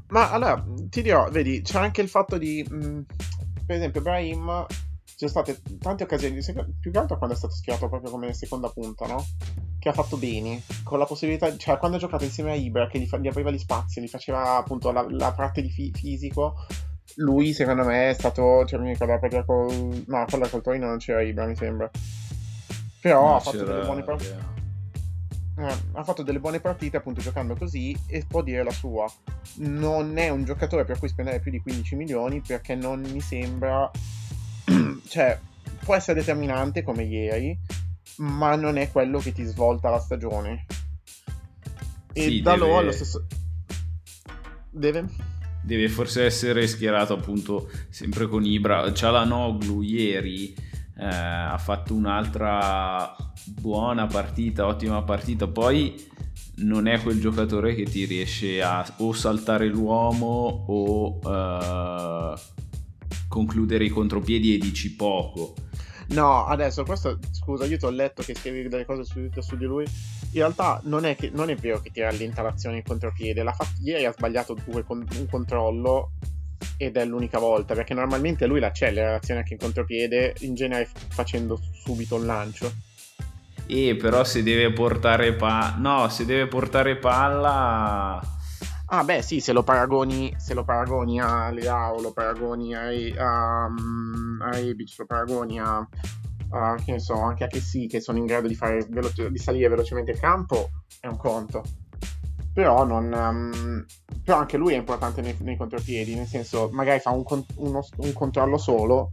[SPEAKER 2] Ma allora, ti dirò, vedi, c'è anche il fatto di, mh, mm, per esempio, Brahim ci sono state tante occasioni, più che altro quando è stato schierato proprio come seconda punta, no? Che ha fatto bene, con la possibilità, cioè quando ha giocato insieme a Ibra, che gli, fa, gli apriva gli spazi, gli faceva appunto la, la parte di fi- fisico, lui secondo me è stato, cioè mi ricordo la partita col, no, quella col Torino non c'era Ibra mi sembra, però no, ha fatto delle buone partite. Eh, ha fatto delle buone partite appunto giocando così e può dire la sua. Non è un giocatore per cui spendere più di 15 milioni perché non mi sembra *clears throat* cioè, può essere determinante come ieri, ma non è quello che ti svolta la stagione. E sì, da deve... allo stesso... Deve?
[SPEAKER 1] Deve forse essere schierato appunto sempre con Ibra. Cialanoglu ieri eh, ha fatto un'altra buona partita, ottima partita. Poi non è quel giocatore che ti riesce a o saltare l'uomo o uh, concludere i contropiedi e dici poco.
[SPEAKER 2] No, adesso questo, scusa, io ti ho letto che scrivi delle cose su, su di lui. In realtà non è, che, non è vero che ti rallenta l'azione in contropiede. L'ha fatto, ieri ha sbagliato due, un controllo ed è l'unica volta, perché normalmente lui l'accelera l'azione anche in contropiede, in genere facendo subito un lancio.
[SPEAKER 1] E però se deve portare palla... No, se deve portare palla...
[SPEAKER 2] Ah beh sì, se lo paragoni, se lo paragoni a Leao, lo paragoni a, a, a Rebic, lo paragoni a, a, che ne so, anche a che sì, che sono in grado di, fare veloce, di salire velocemente il campo, è un conto. Però, non, um, però anche lui è importante nei, nei contropiedi, nel senso magari fa un, uno, un controllo solo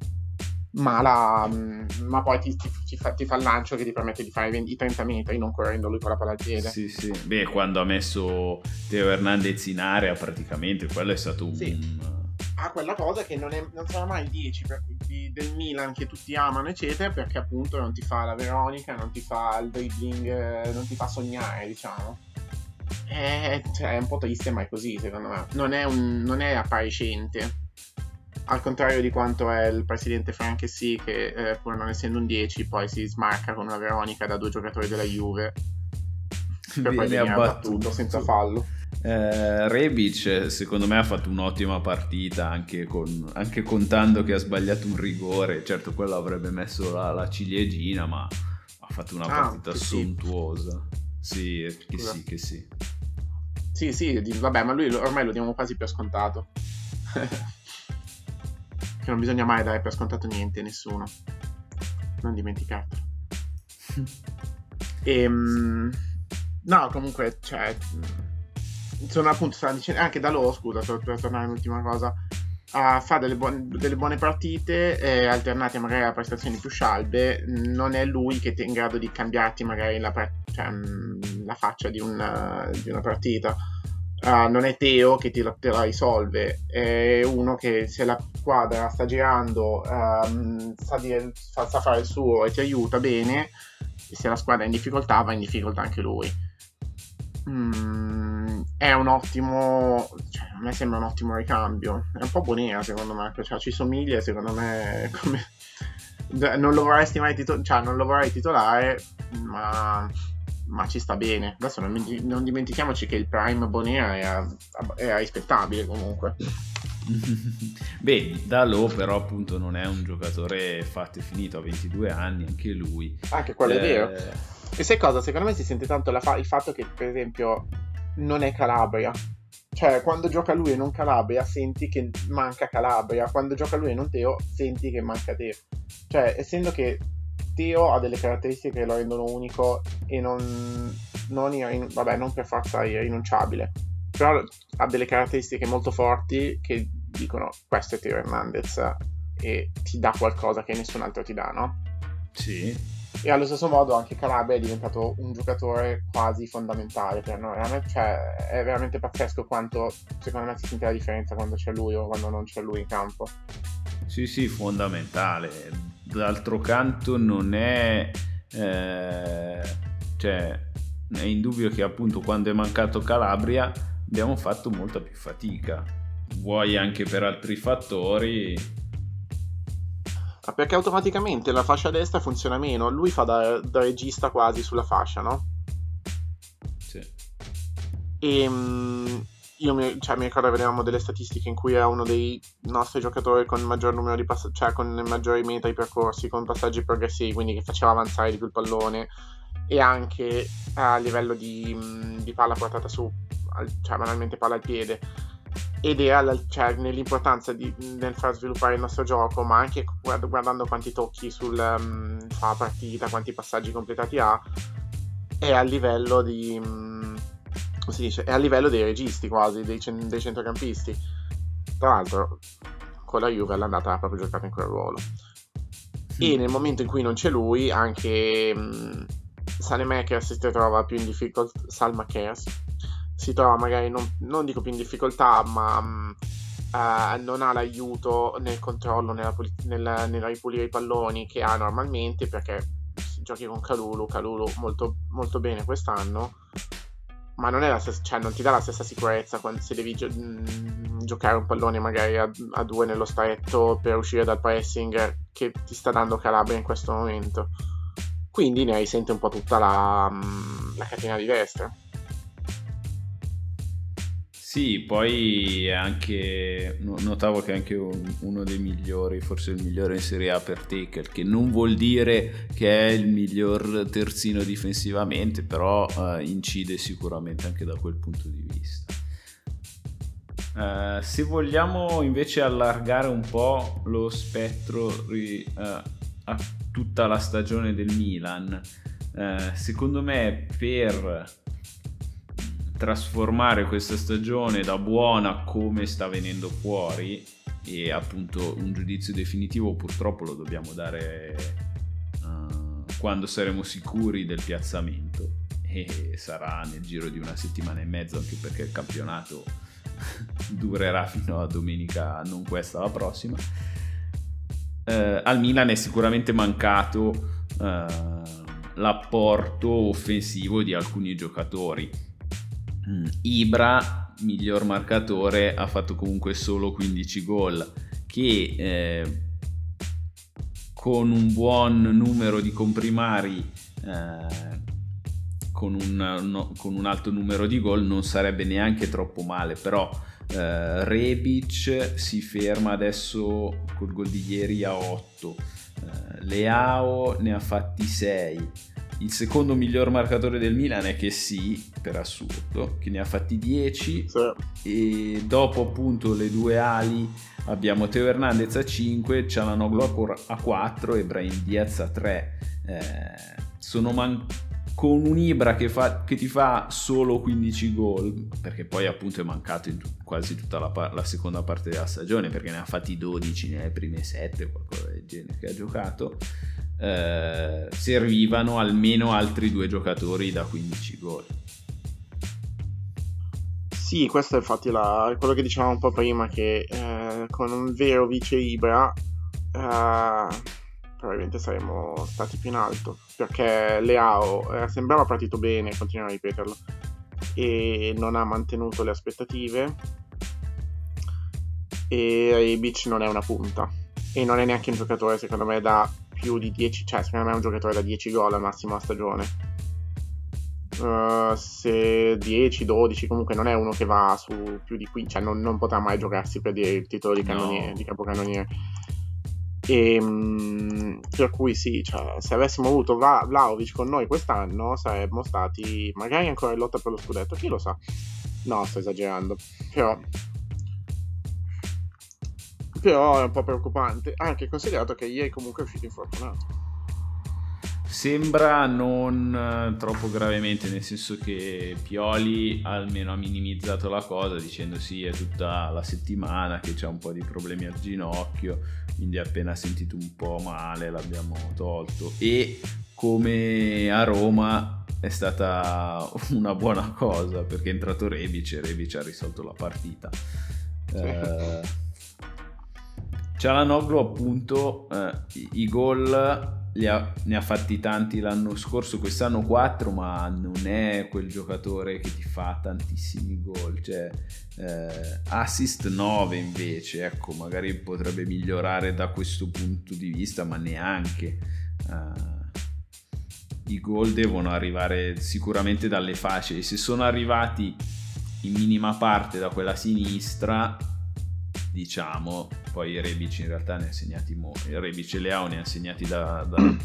[SPEAKER 2] ma, la, mm, ma poi ti, ti, ti, fa, ti, fa, il lancio che ti permette di fare i 30 metri non correndo lui con la palla al piede.
[SPEAKER 1] Sì, sì. Beh, quando ha messo Teo Hernandez in area praticamente quello è stato un...
[SPEAKER 2] Sì. Ha quella cosa che non, è, non sarà mai il 10 per, di, del Milan che tutti amano, eccetera, perché appunto non ti fa la Veronica, non ti fa il dribbling, eh, non ti fa sognare, diciamo. È, cioè, è un po' triste, ma è così, secondo me. Non è, un, non è appariscente al contrario di quanto è il presidente Franchesi che eh, pur non essendo un 10 poi si smarca con una Veronica da due giocatori della Juve per Viene poi venire abbattuto senza fallo
[SPEAKER 1] eh, Rebic secondo me ha fatto un'ottima partita anche, con, anche, contando che ha sbagliato un rigore certo quello avrebbe messo la, la ciliegina ma ha fatto una ah, partita sontuosa sì. sì che sì che sì
[SPEAKER 2] sì sì vabbè ma lui ormai lo diamo quasi per scontato *laughs* che non bisogna mai dare per scontato niente, nessuno. Non dimenticartelo. *laughs* e, um, no, comunque, cioè, sono appunto, dicendo, anche da loro, scusa, per, tornare all'ultima cosa, uh, fa delle, buone, delle buone partite eh, alternate magari a prestazioni più scialbe, non è lui che è in grado di cambiarti magari la, cioè, mm, la faccia di una, di una partita uh, non è Teo che ti, te la risolve, è uno che se la squadra sta girando um, sa, dire, sa, sa, fare il suo e ti aiuta bene, e se la squadra è in difficoltà va in difficoltà anche lui. Mm, è un ottimo, cioè, a me sembra un ottimo ricambio, è un po' bonea secondo me, cioè, ci somiglia secondo me *laughs* come... Non lo vorrei mai titolare, cioè non lo vorrei titolare, ma ma ci sta bene. Adesso non, non dimentichiamoci che il Prime Bonea era, era rispettabile comunque. *laughs*
[SPEAKER 1] Beh, Dalò però appunto non è un giocatore fatto e finito, ha 22 anni, anche lui.
[SPEAKER 2] Anche quello eh... è vero. E sai cosa? Secondo me si sente tanto fa- il fatto che per esempio non è Calabria. Cioè, quando gioca lui e non Calabria, senti che manca Calabria. Quando gioca lui e non Teo, senti che manca Teo. Cioè, essendo che Teo ha delle caratteristiche che lo rendono unico e non, non, in, vabbè, non per forza irrinunciabile, però ha delle caratteristiche molto forti che dicono questo è Teo Hernandez e ti dà qualcosa che nessun altro ti dà, no?
[SPEAKER 1] Sì.
[SPEAKER 2] E allo stesso modo anche Calabria è diventato un giocatore quasi fondamentale per noi. Cioè, è veramente pazzesco quanto secondo me si sente la differenza quando c'è lui o quando non c'è lui in campo.
[SPEAKER 1] Sì, sì, fondamentale. D'altro canto non è... Eh, cioè, è indubbio che appunto quando è mancato Calabria abbiamo fatto molta più fatica. Vuoi anche per altri fattori.
[SPEAKER 2] Perché automaticamente la fascia destra funziona meno. Lui fa da, da regista quasi sulla fascia, no?
[SPEAKER 1] Sì.
[SPEAKER 2] E ehm, io mi, cioè, mi ricordo vedevamo delle statistiche in cui era uno dei nostri giocatori con maggior numero di passaggi, cioè con maggiori metri percorsi, con passaggi progressivi, quindi che faceva avanzare di più il pallone e anche a livello di, di palla portata su, cioè banalmente palla al piede. Ed era cioè, nell'importanza di, nel far sviluppare il nostro gioco, ma anche guardando quanti tocchi sulla um, partita, quanti passaggi completati ha, è a livello di. Um, come si dice, è a livello dei registi quasi, dei, dei centrocampisti. Tra l'altro, con la Juve l'andata ha proprio giocato in quel ruolo. E nel momento in cui non c'è lui, anche mh, Sanemakers si trova più in difficoltà. Salmakers si trova magari, non, non, dico più in difficoltà, ma mh, uh, non ha l'aiuto nel controllo, nella, nella, nella ripulire i palloni che ha normalmente perché giochi con Calulu, Calulu molto, molto bene quest'anno ma non, stessa, cioè, non ti dà la stessa sicurezza quando se devi gio- mh, giocare un pallone magari a, a, due nello stretto per uscire dal pressing che ti sta dando Calabria in questo momento. Quindi ne risente un po' tutta la, la catena di destra.
[SPEAKER 1] Sì, poi anche notavo che anche uno dei migliori, forse il migliore in Serie A per Taker, che non vuol dire che è il miglior terzino difensivamente, però uh, incide sicuramente anche da quel punto di vista. Uh, se vogliamo invece allargare un po' lo spettro ri, uh, a tutta la stagione del Milan, secondo me per trasformare questa stagione da buona come sta venendo fuori e appunto un giudizio definitivo purtroppo lo dobbiamo dare uh, quando saremo sicuri del piazzamento. E sarà nel giro di una settimana e mezzo anche perché il campionato *laughs* durerà fino a domenica non questa la prossima. Uh, al Milan è sicuramente mancato uh, l'apporto offensivo di alcuni giocatori Mm, Ibra, miglior marcatore, ha fatto comunque solo 15 gol, che eh, con un buon numero di comprimari, eh, con, un, no, con, un, alto numero di gol, non sarebbe neanche troppo male, però eh, Rebic si ferma adesso col gol di ieri a 8, eh, Leao ne ha fatti 6 il secondo miglior marcatore del Milan è che sì, per assurdo, che ne ha fatti 10 sì. e dopo appunto le due ali abbiamo Teo Hernandez a 5, Cialanoglu a 4 e Brian Diaz a 3. Eh, sono man- con un Ibra che, fa, che, ti fa solo 15 gol, perché poi appunto è mancato in t- quasi tutta la, pa- la, seconda parte della stagione, perché ne ha fatti 12 nelle prime 7, qualcosa del genere che ha giocato eh, servivano almeno altri due giocatori da 15 gol.
[SPEAKER 2] Sì, questo è infatti la, quello che dicevamo un po' prima, che eh, con un vero vice Ibra eh, probabilmente saremmo stati più in alto, perché Leao eh, sembrava partito bene, continuiamo a ripeterlo, e non ha mantenuto le aspettative, e Rebic non è una punta, e non è neanche un giocatore secondo me da più di 10, cioè secondo me è un giocatore da 10 gol al massimo a stagione. Uh, se 10, 12, comunque non è uno che va su più di qui, cioè non, non potrà mai giocarsi per dire il titolo di, no. di capocannoniere. E, um, per cui sì, cioè, se avessimo avuto Va- Vlaovic con noi quest'anno saremmo stati magari ancora in lotta per lo scudetto, chi lo sa. No, sto esagerando. Però però è un po' preoccupante, anche considerato che ieri comunque è uscito infortunato.
[SPEAKER 1] Sembra non eh, troppo gravemente, nel senso che Pioli almeno ha minimizzato la cosa dicendo sì è tutta la settimana che c'è un po' di problemi al ginocchio, quindi appena sentito un po' male l'abbiamo tolto e come a Roma è stata *laughs* una buona cosa perché è entrato Rebic e Rebic ha risolto la partita. Sì. Eh, Cialanoglu appunto eh, i, gol ha, ne ha fatti tanti l'anno scorso, quest'anno 4, ma non è quel giocatore che ti fa tantissimi gol, cioè eh, assist 9 invece, ecco, magari potrebbe migliorare da questo punto di vista, ma neanche. Eh, I gol devono arrivare sicuramente dalle facili, se sono arrivati in minima parte da quella sinistra, diciamo, poi Rebic in realtà ne ha segnati molti, Rebic e Leao ne ha segnati da, da, *clears throat*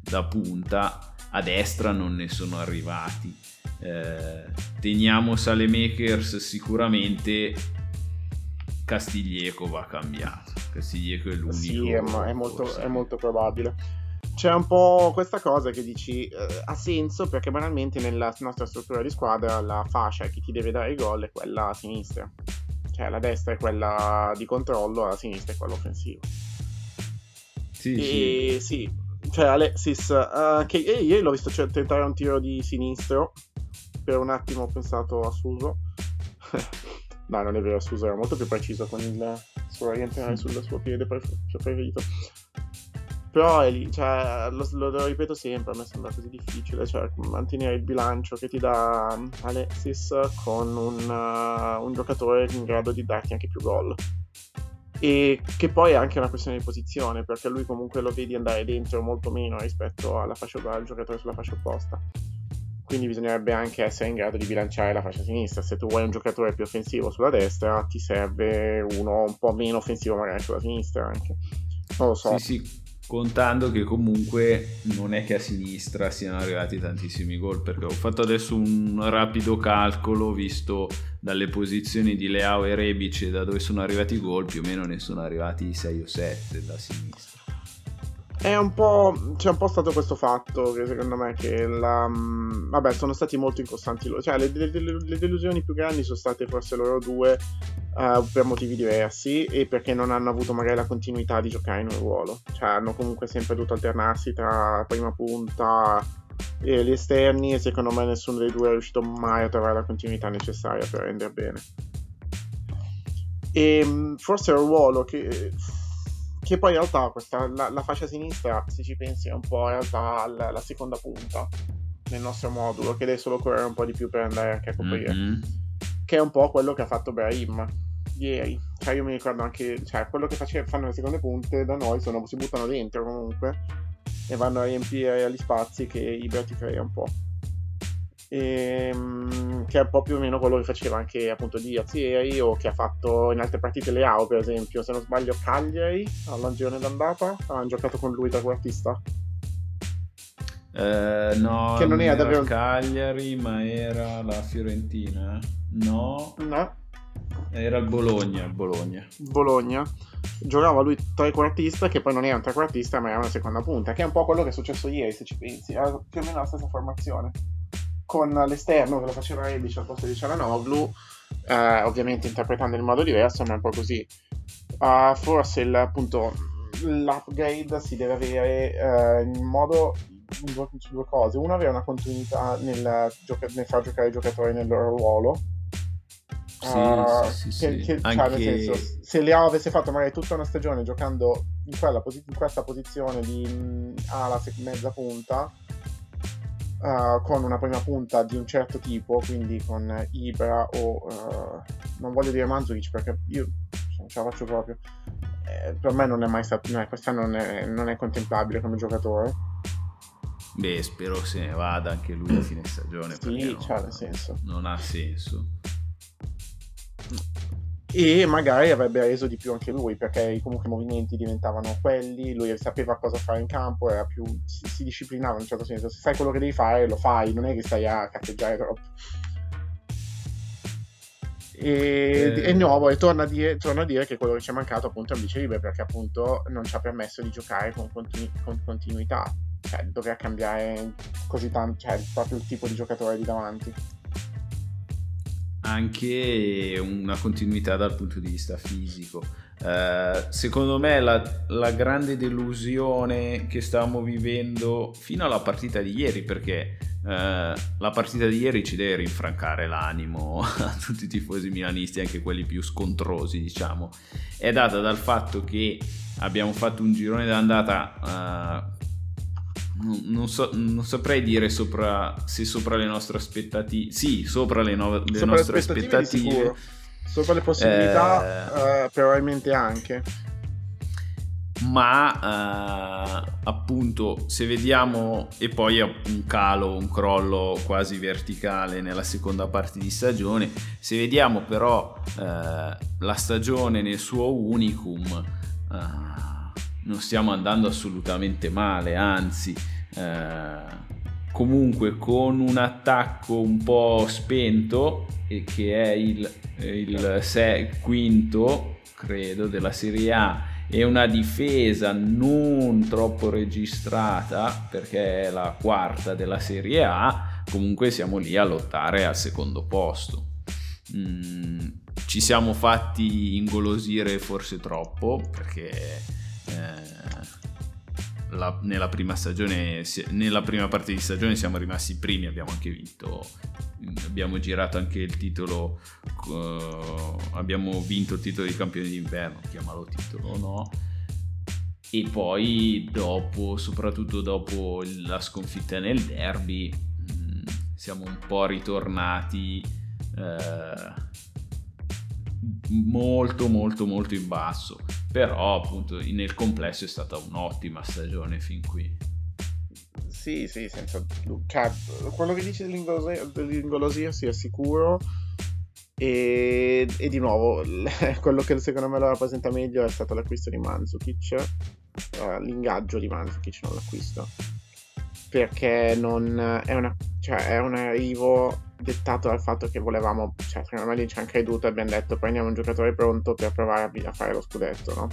[SPEAKER 1] da, punta, a destra non ne sono arrivati. Eh, teniamo Salemakers sicuramente Castiglieco va cambiato. Castiglieco è l'unico.
[SPEAKER 2] Sì, è, è, molto, è molto, probabile. C'è un po' questa cosa che dici eh, ha senso perché banalmente nella nostra struttura di squadra la fascia che ti deve dare i gol è quella a sinistra cioè la destra è quella di controllo, la sinistra è quella offensiva. Sì, e, sì. sì. Cioè Alexis, uh, che eh, ieri l'ho visto cioè, tentare un tiro di sinistro, per un attimo ho pensato a Suso. *laughs* no, non è vero, Suso era molto più preciso con il suo rientrare sul suo piede preferito. Però è lì, cioè, lo, lo, lo, ripeto sempre, a me sembra così difficile, cioè mantenere il bilancio che ti dà Alexis con un, uh, un giocatore in grado di darti anche più gol. E che poi è anche una questione di posizione, perché lui comunque lo vedi andare dentro molto meno rispetto fascia, al giocatore sulla fascia opposta. Quindi bisognerebbe anche essere in grado di bilanciare la fascia sinistra. Se tu vuoi un giocatore più offensivo sulla destra, ti serve uno un po' meno offensivo magari sulla sinistra anche. Non lo so.
[SPEAKER 1] Sì, sì contando che comunque non è che a sinistra siano arrivati tantissimi gol perché ho fatto adesso un rapido calcolo visto dalle posizioni di Leao e Rebic da dove sono arrivati i gol più o meno ne sono arrivati 6 o 7 da sinistra
[SPEAKER 2] è un po'. C'è un po' stato questo fatto che secondo me che la. Mm, vabbè, sono stati molto incostanti loro. Cioè, le, le, le, delusioni più grandi sono state forse loro due uh, per motivi diversi e perché non hanno avuto magari la continuità di giocare in un ruolo. Cioè, hanno comunque sempre dovuto alternarsi tra prima punta e gli esterni e secondo me nessuno dei due è riuscito mai a trovare la continuità necessaria per rendere bene. E mm, forse è un ruolo che che poi in realtà questa, la, la, fascia sinistra, se ci pensi, è un po' in realtà la, la, seconda punta nel nostro modulo, che deve solo correre un po' di più per andare anche a coprire. Mm-hmm. Che è un po' quello che ha fatto Brahim ieri. Cioè, io mi ricordo anche, cioè, quello che face, fanno le seconde punte da noi sono, si buttano dentro comunque e vanno a riempire gli spazi che Ibra ti crea un po' ehm, che è un po' più o meno quello che faceva anche appunto Diaz ieri o che ha fatto in altre partite Leao per esempio se non sbaglio Cagliari al girone d'andata hanno giocato con lui da quartista
[SPEAKER 1] eh, no, che non, non era davvero Cagliari ma era la Fiorentina no
[SPEAKER 2] no
[SPEAKER 1] era il Bologna, il Bologna.
[SPEAKER 2] Bologna. Giocava lui trequartista, che poi non era un trequartista, ma era una seconda punta, che è un po' quello che è successo ieri, se ci pensi. Era più o meno la stessa formazione con l'esterno che lo faceva Rebic al posto di Cialanoglu, eh, ovviamente interpretando in modo diverso, ma è un po' così. Uh, forse il, appunto l'upgrade si deve avere eh, in modo su due cose. Uno, avere una continuità nel, gioca- nel far giocare i giocatori nel loro ruolo.
[SPEAKER 1] Sì, uh, sì, sì, che, che,
[SPEAKER 2] Anche... cioè, nel senso, se Leao avesse fatto magari tutta una stagione giocando in, posi- in questa posizione di mh, ala mezza punta, uh, con una prima punta di un certo tipo, quindi con Ibra o uh, non voglio dire Manzovic perché io non ce la faccio proprio. Eh, per me non è mai stato, no, quest'anno non è, non è contemplabile come giocatore.
[SPEAKER 1] Beh, spero se ne vada anche lui a fine stagione.
[SPEAKER 2] Sì, c'ha nel senso.
[SPEAKER 1] Non ha senso
[SPEAKER 2] e magari avrebbe reso di più anche lui perché comunque i movimenti diventavano quelli, lui sapeva cosa fare in campo, più, si, si, disciplinava in un certo senso, se sai quello che devi fare lo fai, non è che stai a caccheggiare troppo. E, eh. e nuovo, e torna a, dire, torna a, dire, che quello che ci è mancato appunto è un vice libero perché appunto non ci ha permesso di giocare con, continu- con continuità, cioè dover cambiare così tanto, cioè proprio il tipo di giocatore di davanti
[SPEAKER 1] anche una continuità dal punto di vista fisico. Uh, secondo me la, la, grande delusione che stavamo vivendo fino alla partita di ieri, perché uh, la partita di ieri ci deve rinfrancare l'animo a tutti i tifosi milanisti, anche quelli più scontrosi, diciamo, è data dal fatto che abbiamo fatto un girone d'andata non, so, non, saprei dire sopra, se sopra le nostre aspettative. Sì, sopra le, no, le sopra nostre aspettative. aspettative.
[SPEAKER 2] Sopra le possibilità, eh, uh, probabilmente anche.
[SPEAKER 1] Ma uh, appunto, se vediamo, e poi un calo, un crollo quasi verticale nella seconda parte di stagione, se vediamo però uh, la stagione nel suo unicum non stiamo andando assolutamente male, anzi, eh, comunque con un attacco un po' spento, e che è il, il se- quinto, credo, della Serie A, e una difesa non troppo registrata, perché è la quarta della Serie A, comunque siamo lì a lottare al secondo posto. Mm, ci siamo fatti ingolosire forse troppo, perché eh, la, nella prima stagione, nella prima parte di stagione siamo rimasti primi, abbiamo anche vinto, abbiamo girato anche il titolo, uh, abbiamo vinto il titolo di campione d'inverno, chiamalo titolo o no. e poi dopo, soprattutto dopo la sconfitta nel derby, mm, siamo un po' ritornati eh, molto molto molto in basso. Però appunto nel complesso è stata un'ottima stagione fin qui.
[SPEAKER 2] Sì, sì, senza cioè, quello che dici dell'ingolosia, dell'ingolosia sì, sicuro. E, e, di nuovo, *laughs* quello che secondo me lo rappresenta meglio è stato l'acquisto di Manzukic, uh, l'ingaggio di Manzukic, non l'acquisto. Perché non è, una, cioè, è un arrivo dettato dal fatto che volevamo, cioè, secondo me lì ci hanno creduto e abbiamo detto prendiamo un giocatore pronto per provare a, a fare lo scudetto, no?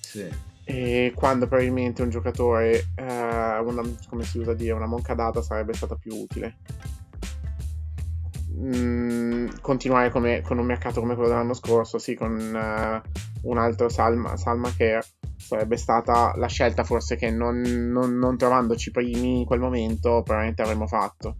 [SPEAKER 1] Sì.
[SPEAKER 2] E quando probabilmente un giocatore, uh, una, come si usa dire, una monca data sarebbe stata più utile. Mm, continuare come, con un mercato come quello dell'anno scorso, sì, con uh, un altro Salma, Salma Care sarebbe stata la scelta forse che non, non, non trovandoci primi in quel momento probabilmente avremmo fatto.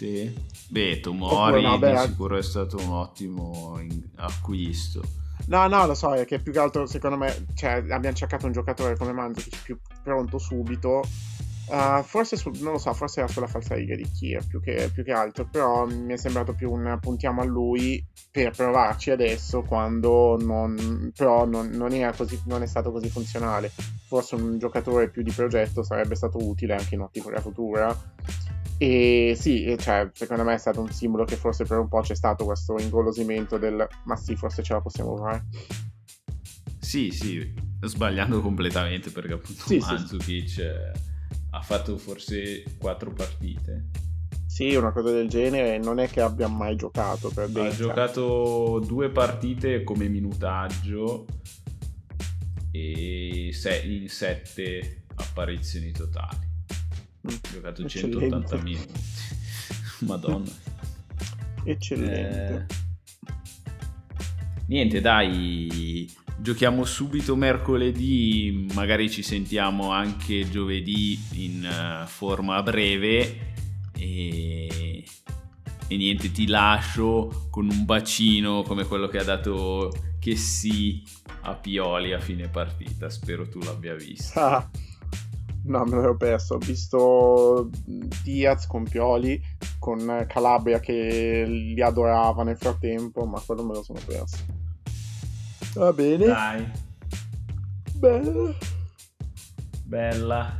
[SPEAKER 1] Sì. Beh, Tomori no, beh, di sicuro è stato un ottimo acquisto.
[SPEAKER 2] No, no, lo so, è che più che altro secondo me cioè, abbiamo cercato un giocatore come Mandzukic più pronto subito. Uh, forse, su, non lo so, forse era sulla falsa riga di Kiev più che, più che altro, però mi è sembrato più un puntiamo a lui per provarci adesso quando non, però non, non, così, non, è stato così funzionale. Forse un giocatore più di progetto sarebbe stato utile anche in ottica futura e sì, cioè, secondo me è stato un simbolo che forse per un po' c'è stato questo ingolosimento del ma sì, forse ce la possiamo fare.
[SPEAKER 1] Sì, sì, sbagliando completamente perché appunto sì, Mandzukic sì. Eh, ha fatto forse quattro partite.
[SPEAKER 2] Sì, una cosa del genere non è che abbia mai giocato per
[SPEAKER 1] Ha giocato due partite come minutaggio e in sette apparizioni totali. Ho giocato 180 minuti. Madonna.
[SPEAKER 2] Eccellente.
[SPEAKER 1] Eh, niente, dai, giochiamo subito mercoledì, magari ci sentiamo anche giovedì in uh, forma breve e... e niente, ti lascio con un bacino come quello che ha dato che sì a Pioli a fine partita, spero tu l'abbia visto.
[SPEAKER 2] Ah. No, me l'ero perso. Ho visto Diaz con Pioli, con Calabria che li adorava nel frattempo, ma quello me lo sono perso. Va bene.
[SPEAKER 1] Dai.
[SPEAKER 2] Bella.
[SPEAKER 1] Bella.